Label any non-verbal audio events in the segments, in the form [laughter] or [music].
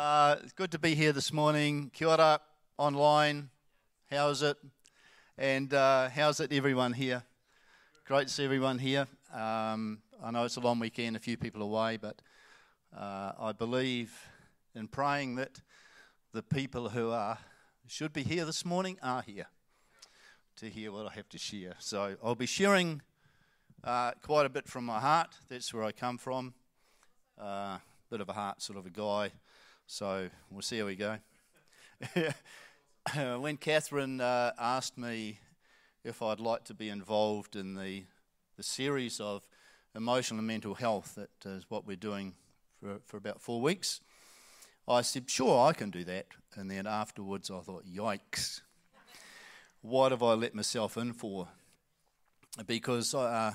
Uh, it's good to be here this morning. Kia ora, online. How's it? And uh, how's it, everyone here? Great to see everyone here. Um, I know it's a long weekend, a few people away, but uh, I believe in praying that the people who are should be here this morning are here to hear what I have to share. So I'll be sharing uh, quite a bit from my heart. That's where I come from. Uh, bit of a heart sort of a guy. So we'll see how we go. [laughs] when Catherine uh, asked me if I'd like to be involved in the, the series of emotional and mental health, that is what we're doing for, for about four weeks, I said, sure, I can do that. And then afterwards I thought, yikes, what have I let myself in for? Because uh,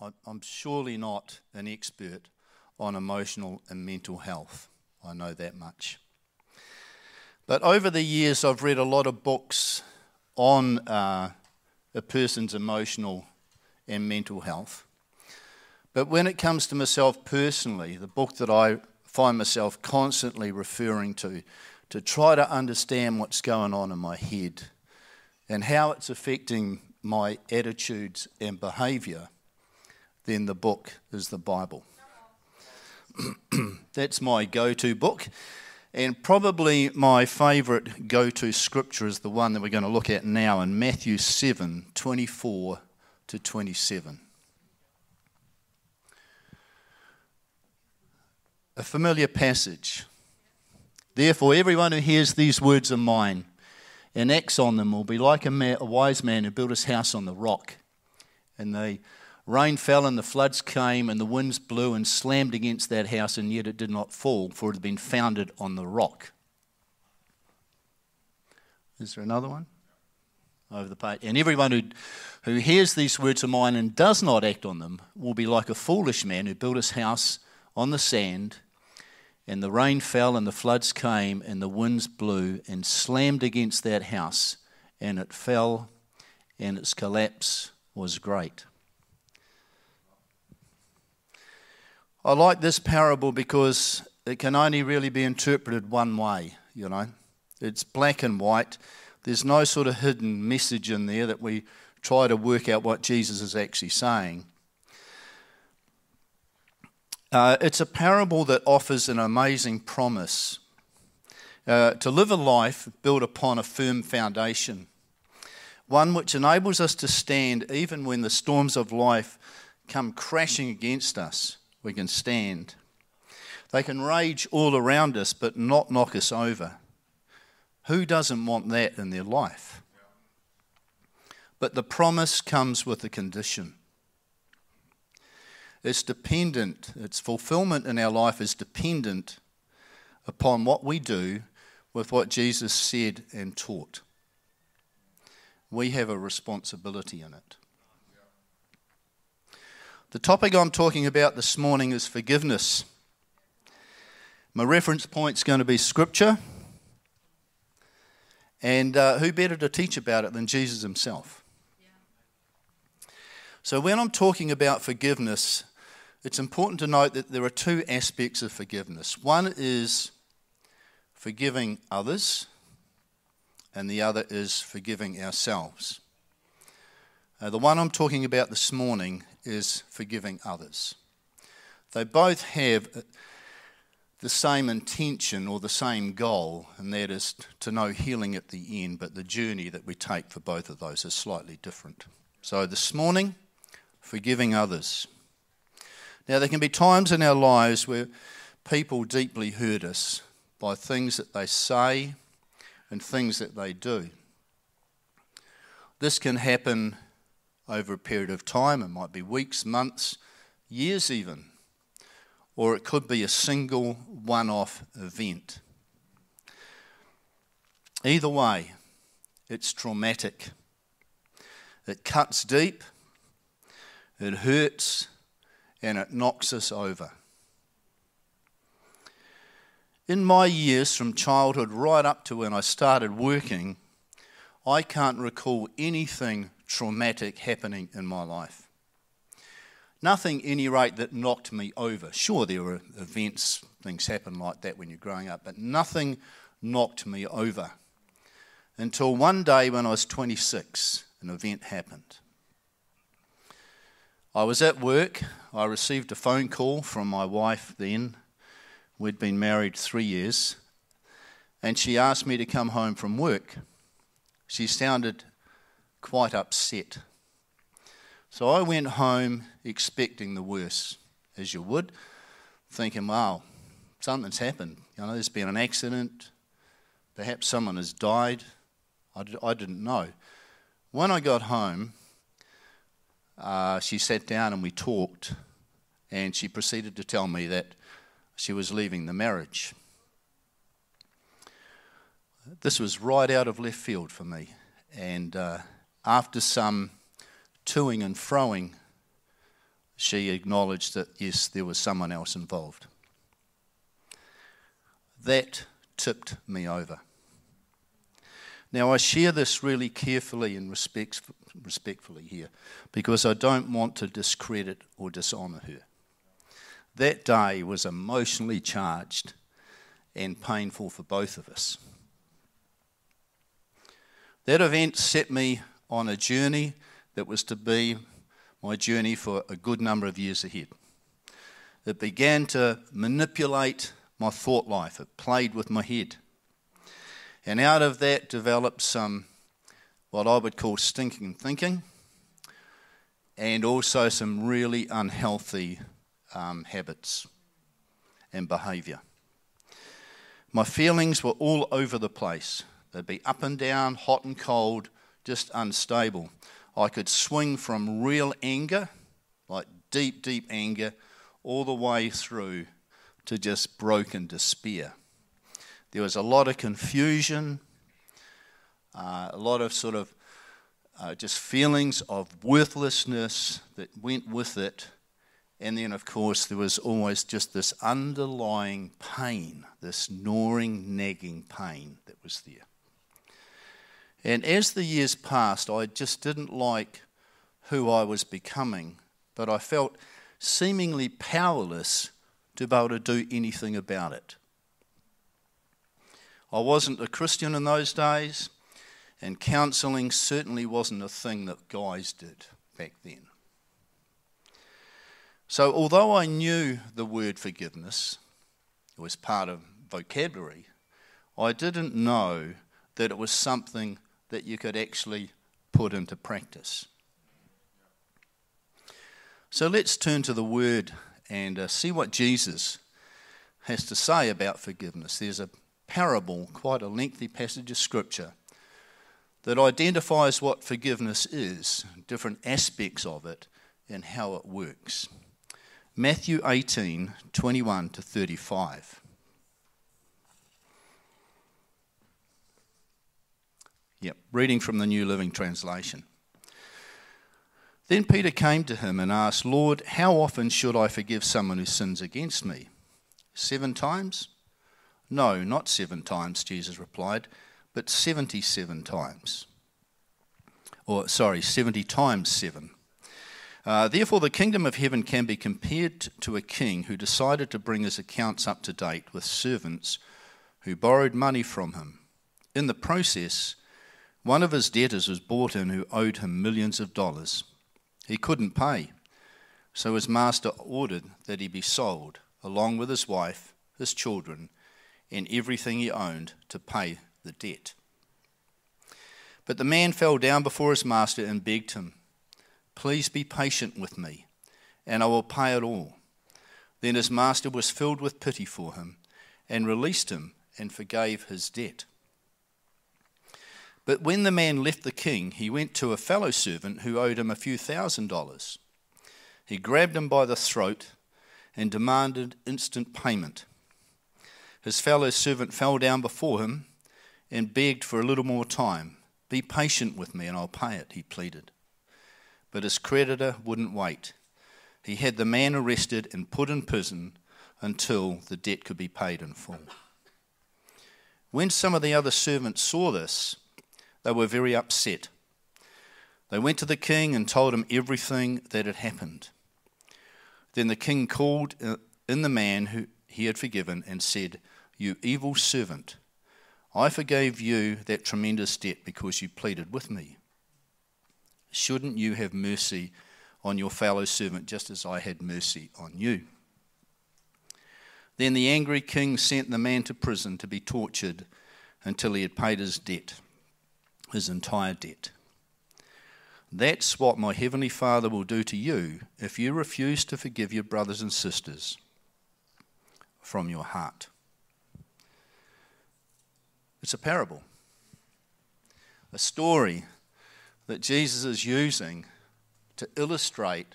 I, I'm surely not an expert on emotional and mental health. I know that much. But over the years, I've read a lot of books on uh, a person's emotional and mental health. But when it comes to myself personally, the book that I find myself constantly referring to, to try to understand what's going on in my head and how it's affecting my attitudes and behaviour, then the book is the Bible. [clears throat] That's my go to book. And probably my favourite go to scripture is the one that we're going to look at now in Matthew 7 24 to 27. A familiar passage. Therefore, everyone who hears these words of mine and acts on them will be like a, man, a wise man who built his house on the rock. And they Rain fell and the floods came and the winds blew and slammed against that house, and yet it did not fall, for it had been founded on the rock. Is there another one? Over the page. And everyone who, who hears these words of mine and does not act on them will be like a foolish man who built his house on the sand, and the rain fell and the floods came and the winds blew and slammed against that house, and it fell, and its collapse was great. I like this parable because it can only really be interpreted one way, you know. It's black and white. There's no sort of hidden message in there that we try to work out what Jesus is actually saying. Uh, it's a parable that offers an amazing promise uh, to live a life built upon a firm foundation, one which enables us to stand even when the storms of life come crashing against us we can stand. They can rage all around us, but not knock us over. Who doesn't want that in their life? But the promise comes with a condition. It's dependent, its fulfillment in our life is dependent upon what we do with what Jesus said and taught. We have a responsibility in it. The topic I'm talking about this morning is forgiveness. My reference point is going to be Scripture. And uh, who better to teach about it than Jesus himself? So, when I'm talking about forgiveness, it's important to note that there are two aspects of forgiveness. One is forgiving others, and the other is forgiving ourselves. Uh, the one I'm talking about this morning is forgiving others. They both have the same intention or the same goal, and that is to know healing at the end, but the journey that we take for both of those is slightly different. So this morning, forgiving others. Now, there can be times in our lives where people deeply hurt us by things that they say and things that they do. This can happen over a period of time. It might be weeks, months, years, even. Or it could be a single one off event. Either way, it's traumatic. It cuts deep, it hurts, and it knocks us over. In my years from childhood right up to when I started working, I can't recall anything traumatic happening in my life. Nothing, any rate, that knocked me over. Sure, there were events, things happen like that when you're growing up, but nothing knocked me over. Until one day when I was 26, an event happened. I was at work. I received a phone call from my wife then. We'd been married three years. And she asked me to come home from work. She sounded quite upset. So I went home expecting the worst, as you would, thinking, wow, something's happened. You know, there's been an accident. Perhaps someone has died. I d- I didn't know. When I got home, uh, she sat down and we talked, and she proceeded to tell me that she was leaving the marriage. This was right out of left field for me, and uh, after some toing and froing, she acknowledged that yes, there was someone else involved. That tipped me over. Now, I share this really carefully and respect, respectfully here because I don't want to discredit or dishonour her. That day was emotionally charged and painful for both of us. That event set me on a journey that was to be my journey for a good number of years ahead. It began to manipulate my thought life, it played with my head. And out of that developed some, what I would call stinking thinking, and also some really unhealthy um, habits and behaviour. My feelings were all over the place. They'd be up and down, hot and cold, just unstable. I could swing from real anger, like deep, deep anger, all the way through to just broken despair. There was a lot of confusion, uh, a lot of sort of uh, just feelings of worthlessness that went with it. And then, of course, there was always just this underlying pain, this gnawing, nagging pain that was there. And as the years passed, I just didn't like who I was becoming, but I felt seemingly powerless to be able to do anything about it. I wasn't a Christian in those days, and counselling certainly wasn't a thing that guys did back then. So, although I knew the word forgiveness, was part of vocabulary, I didn't know that it was something that you could actually put into practice. So, let's turn to the word and uh, see what Jesus has to say about forgiveness. There's a parable, quite a lengthy passage of scripture, that identifies what forgiveness is, different aspects of it, and how it works. Matthew 18 21 to 35. Yep, reading from the New Living Translation. Then Peter came to him and asked, Lord, how often should I forgive someone who sins against me? Seven times? No, not seven times, Jesus replied, but 77 times. Or, sorry, 70 times seven. Uh, therefore, the kingdom of heaven can be compared to a king who decided to bring his accounts up to date with servants who borrowed money from him. In the process, one of his debtors was brought in who owed him millions of dollars. He couldn't pay, so his master ordered that he be sold, along with his wife, his children, and everything he owned to pay the debt. But the man fell down before his master and begged him, Please be patient with me, and I will pay it all. Then his master was filled with pity for him and released him and forgave his debt. But when the man left the king, he went to a fellow servant who owed him a few thousand dollars. He grabbed him by the throat and demanded instant payment. His fellow servant fell down before him and begged for a little more time. Be patient with me and I'll pay it, he pleaded. But his creditor wouldn't wait. He had the man arrested and put in prison until the debt could be paid in full. When some of the other servants saw this, they were very upset. They went to the king and told him everything that had happened. Then the king called uh, in the man who he had forgiven and said, You evil servant, I forgave you that tremendous debt because you pleaded with me. Shouldn't you have mercy on your fellow servant just as I had mercy on you? Then the angry king sent the man to prison to be tortured until he had paid his debt, his entire debt. That's what my heavenly Father will do to you if you refuse to forgive your brothers and sisters from your heart. It's a parable, a story that Jesus is using to illustrate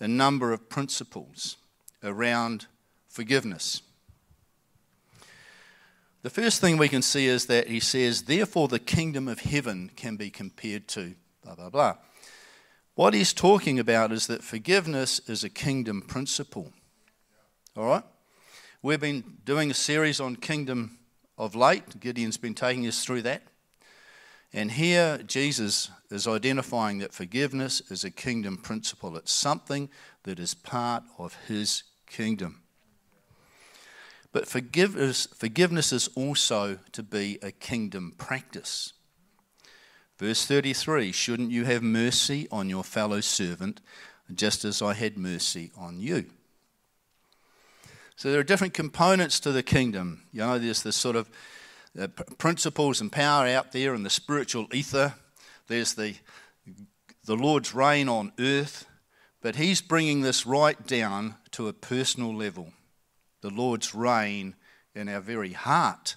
a number of principles around forgiveness. The first thing we can see is that he says, Therefore, the kingdom of heaven can be compared to blah, blah, blah. What he's talking about is that forgiveness is a kingdom principle. All right? We've been doing a series on kingdom of late. Gideon's been taking us through that. And here, Jesus is identifying that forgiveness is a kingdom principle. It's something that is part of his kingdom. But forgiveness, forgiveness is also to be a kingdom practice. Verse 33 Shouldn't you have mercy on your fellow servant, just as I had mercy on you? So there are different components to the kingdom. You know, there's this sort of principles and power out there in the spiritual ether. There's the, the Lord's reign on earth, but He's bringing this right down to a personal level. The Lord's reign in our very heart.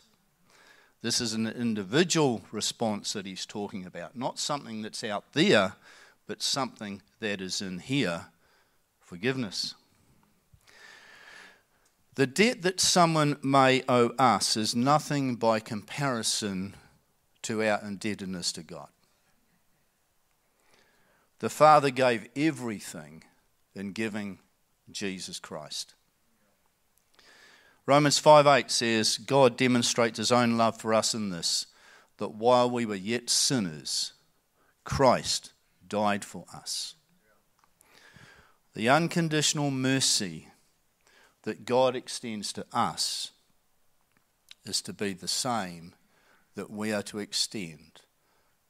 This is an individual response that he's talking about, not something that's out there, but something that is in here forgiveness. The debt that someone may owe us is nothing by comparison to our indebtedness to God. The Father gave everything in giving Jesus Christ. Romans 5 8 says, God demonstrates his own love for us in this, that while we were yet sinners, Christ died for us. The unconditional mercy that God extends to us is to be the same that we are to extend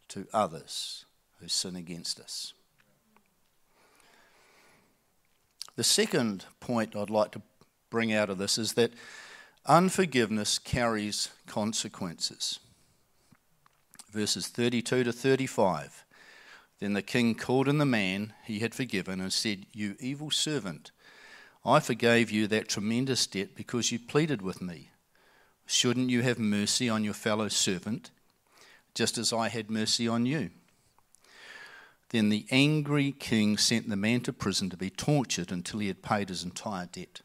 to others who sin against us. The second point I'd like to bring out of this is that unforgiveness carries consequences. Verses 32 to 35. Then the king called in the man he had forgiven and said, You evil servant, I forgave you that tremendous debt because you pleaded with me. Shouldn't you have mercy on your fellow servant, just as I had mercy on you? Then the angry king sent the man to prison to be tortured until he had paid his entire debt.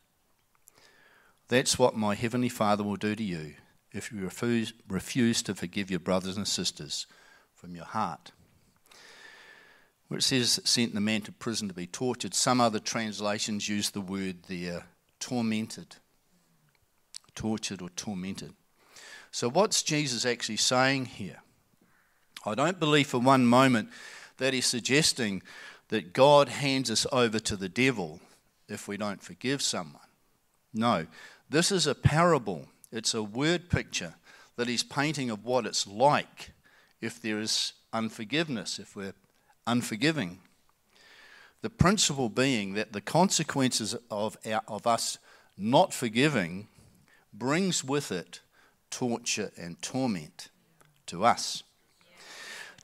That's what my heavenly Father will do to you if you refuse, refuse to forgive your brothers and sisters from your heart. Where it says sent the man to prison to be tortured, some other translations use the word there tormented. Tortured or tormented. So, what's Jesus actually saying here? I don't believe for one moment that he's suggesting that God hands us over to the devil if we don't forgive someone. No, this is a parable, it's a word picture that he's painting of what it's like if there is unforgiveness, if we're unforgiving. The principle being that the consequences of, our, of us not forgiving brings with it torture and torment to us.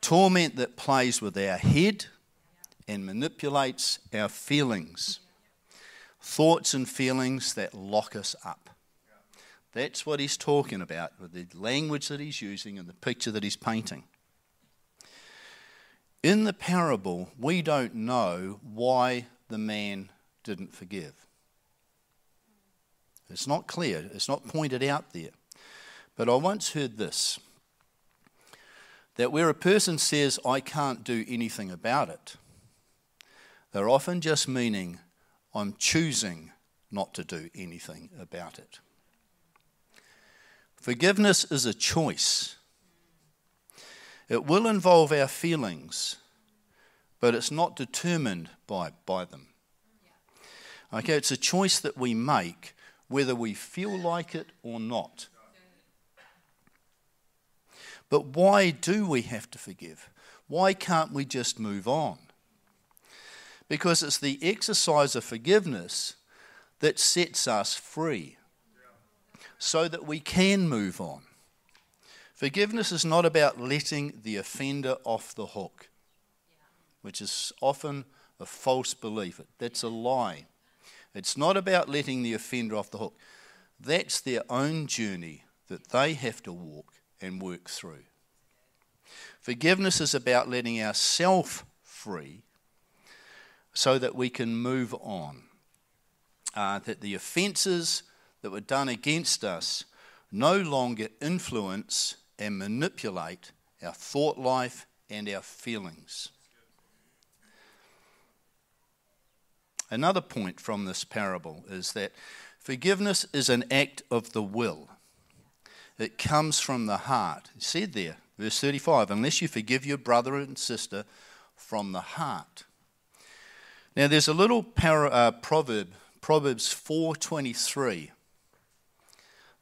Torment that plays with our head and manipulates our feelings. Thoughts and feelings that lock us up. That's what he's talking about with the language that he's using and the picture that he's painting. In the parable, we don't know why the man didn't forgive. It's not clear, it's not pointed out there. But I once heard this that where a person says, I can't do anything about it, they're often just meaning, I'm choosing not to do anything about it. Forgiveness is a choice. It will involve our feelings, but it's not determined by, by them. Okay, it's a choice that we make whether we feel like it or not. But why do we have to forgive? Why can't we just move on? Because it's the exercise of forgiveness that sets us free so that we can move on. Forgiveness is not about letting the offender off the hook, which is often a false belief. That's a lie. It's not about letting the offender off the hook. That's their own journey that they have to walk and work through. Forgiveness is about letting ourselves free so that we can move on. Uh, that the offences that were done against us no longer influence and manipulate our thought life and our feelings. Another point from this parable is that forgiveness is an act of the will. It comes from the heart. Said there, Verse 35 Unless you forgive your brother and sister from the heart. Now, there's a little para, uh, proverb, Proverbs 4:23,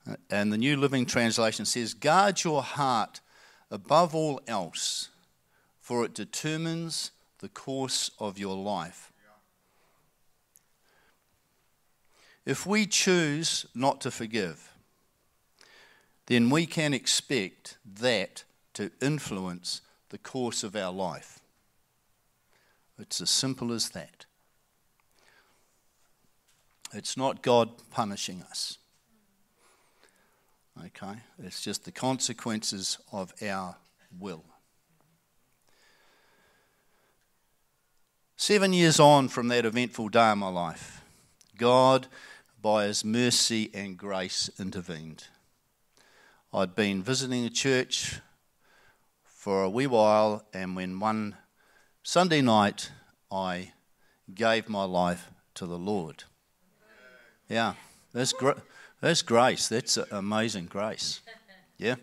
uh, and the New Living Translation says, "Guard your heart above all else, for it determines the course of your life." If we choose not to forgive, then we can expect that to influence the course of our life. It's as simple as that. It's not God punishing us. Okay? It's just the consequences of our will. Seven years on from that eventful day in my life, God, by His mercy and grace, intervened. I'd been visiting a church for a wee while, and when one Sunday night I gave my life to the Lord. Yeah, that's, that's grace. That's amazing grace. Yeah.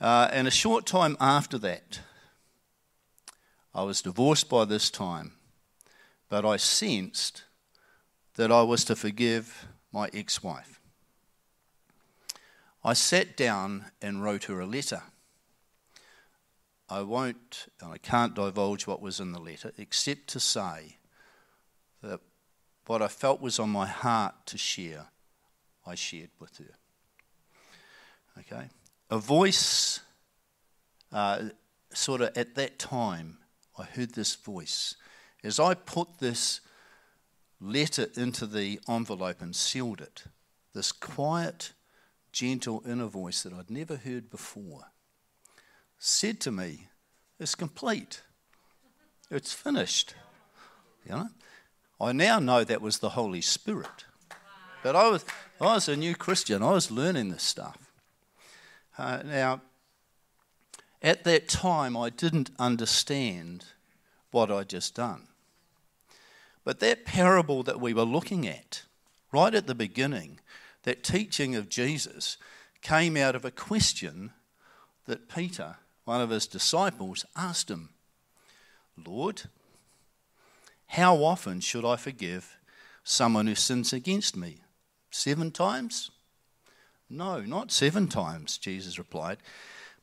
Uh, and a short time after that, I was divorced by this time, but I sensed that I was to forgive my ex wife. I sat down and wrote her a letter. I won't, and I can't divulge what was in the letter, except to say that what I felt was on my heart to share, I shared with her. Okay? A voice, uh, sort of at that time, I heard this voice. As I put this letter into the envelope and sealed it, this quiet, gentle inner voice that I'd never heard before said to me, It's complete. It's finished. You know? I now know that was the Holy Spirit. But I was, I was a new Christian. I was learning this stuff. Uh, now, at that time, I didn't understand what I'd just done. But that parable that we were looking at, right at the beginning, that teaching of Jesus, came out of a question that Peter one of his disciples asked him, Lord, how often should I forgive someone who sins against me? Seven times? No, not seven times, Jesus replied,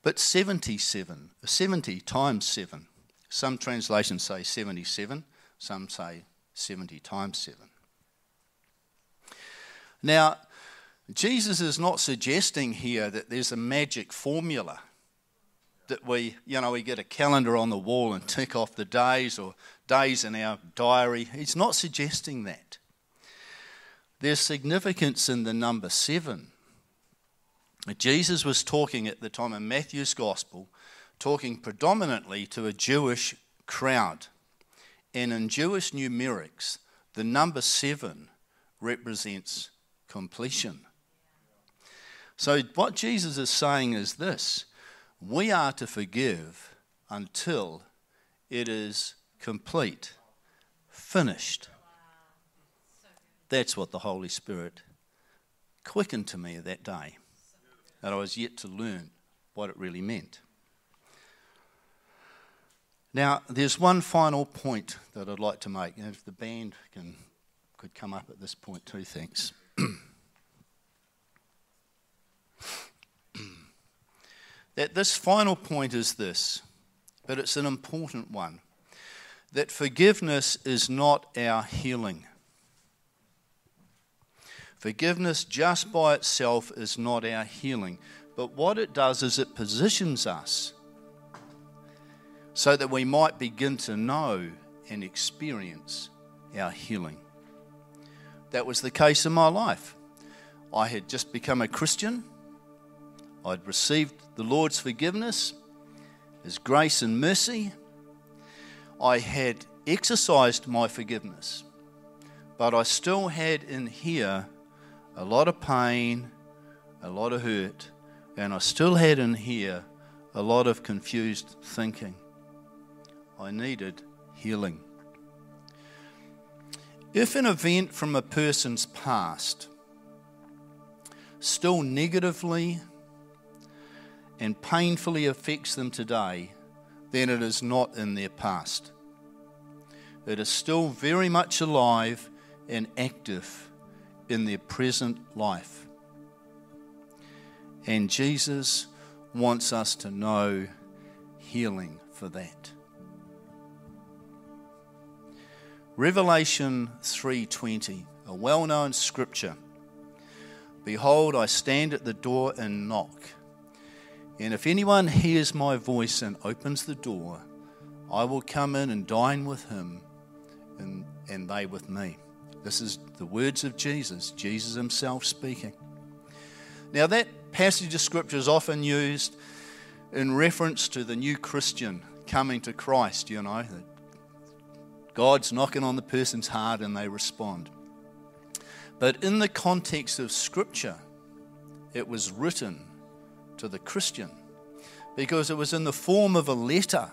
but 77, 70 times seven. Some translations say 77, some say 70 times seven. Now, Jesus is not suggesting here that there's a magic formula that we, you know, we get a calendar on the wall and tick off the days or days in our diary. He's not suggesting that. There's significance in the number seven. Jesus was talking at the time in Matthew's Gospel, talking predominantly to a Jewish crowd. And in Jewish numerics, the number seven represents completion. So, what Jesus is saying is this we are to forgive until it is complete, finished. That's what the Holy Spirit quickened to me that day. That I was yet to learn what it really meant. Now, there's one final point that I'd like to make. If the band can could come up at this point too, thanks. [clears throat] that this final point is this, but it's an important one that forgiveness is not our healing. Forgiveness just by itself is not our healing, but what it does is it positions us so that we might begin to know and experience our healing. That was the case in my life. I had just become a Christian. I'd received the Lord's forgiveness, His grace and mercy. I had exercised my forgiveness, but I still had in here a lot of pain, a lot of hurt, and I still had in here a lot of confused thinking. I needed healing. If an event from a person's past still negatively and painfully affects them today, then it is not in their past. It is still very much alive and active in their present life. And Jesus wants us to know healing for that. Revelation 3:20, a well-known scripture. Behold, I stand at the door and knock. And if anyone hears my voice and opens the door, I will come in and dine with him and, and they with me. This is the words of Jesus, Jesus himself speaking. Now, that passage of scripture is often used in reference to the new Christian coming to Christ, you know, God's knocking on the person's heart and they respond. But in the context of Scripture, it was written to the Christian because it was in the form of a letter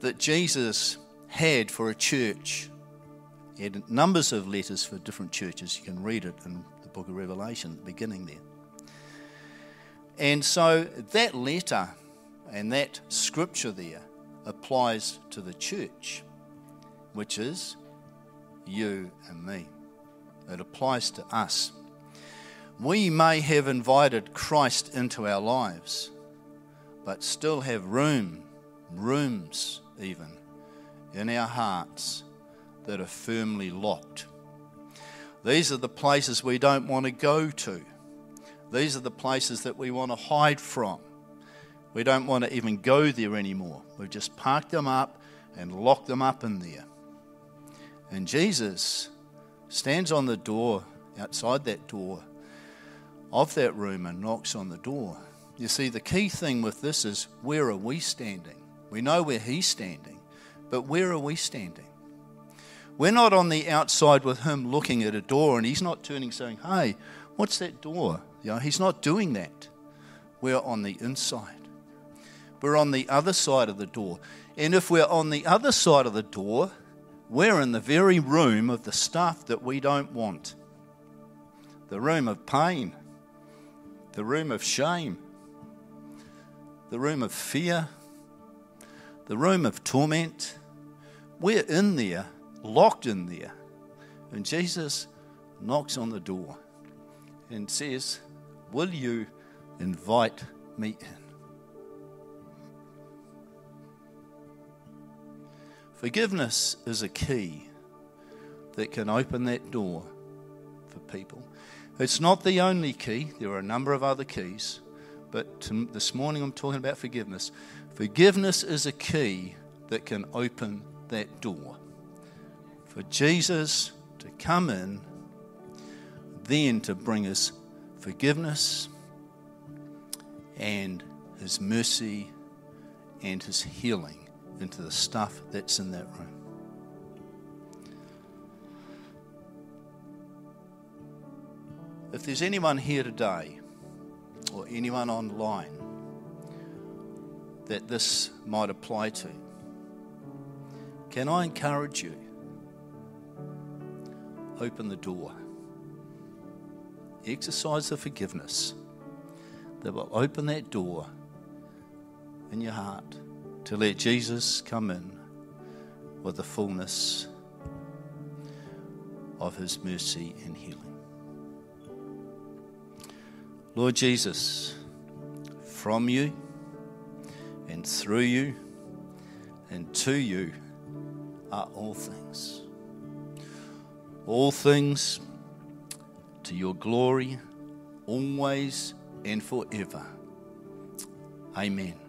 that Jesus had for a church. He had numbers of letters for different churches. You can read it in the book of Revelation, beginning there. And so that letter and that scripture there applies to the church which is you and me. It applies to us. We may have invited Christ into our lives, but still have room, rooms even, in our hearts that are firmly locked. These are the places we don't want to go to. These are the places that we want to hide from. We don't want to even go there anymore. We've just parked them up and locked them up in there. And Jesus stands on the door, outside that door of that room, and knocks on the door. You see, the key thing with this is where are we standing? We know where He's standing, but where are we standing? We're not on the outside with Him looking at a door and He's not turning saying, Hey, what's that door? You know, He's not doing that. We're on the inside. We're on the other side of the door. And if we're on the other side of the door, we're in the very room of the stuff that we don't want the room of pain, the room of shame, the room of fear, the room of torment. We're in there, locked in there. And Jesus knocks on the door and says, Will you invite me in? Forgiveness is a key that can open that door for people. It's not the only key, there are a number of other keys, but to, this morning I'm talking about forgiveness. Forgiveness is a key that can open that door. For Jesus to come in, then to bring us forgiveness and his mercy and his healing into the stuff that's in that room. If there's anyone here today or anyone online that this might apply to, can I encourage you? Open the door. Exercise the forgiveness that will open that door in your heart to let Jesus come in with the fullness of his mercy and healing. Lord Jesus, from you and through you and to you are all things. All things to your glory, always and forever. Amen.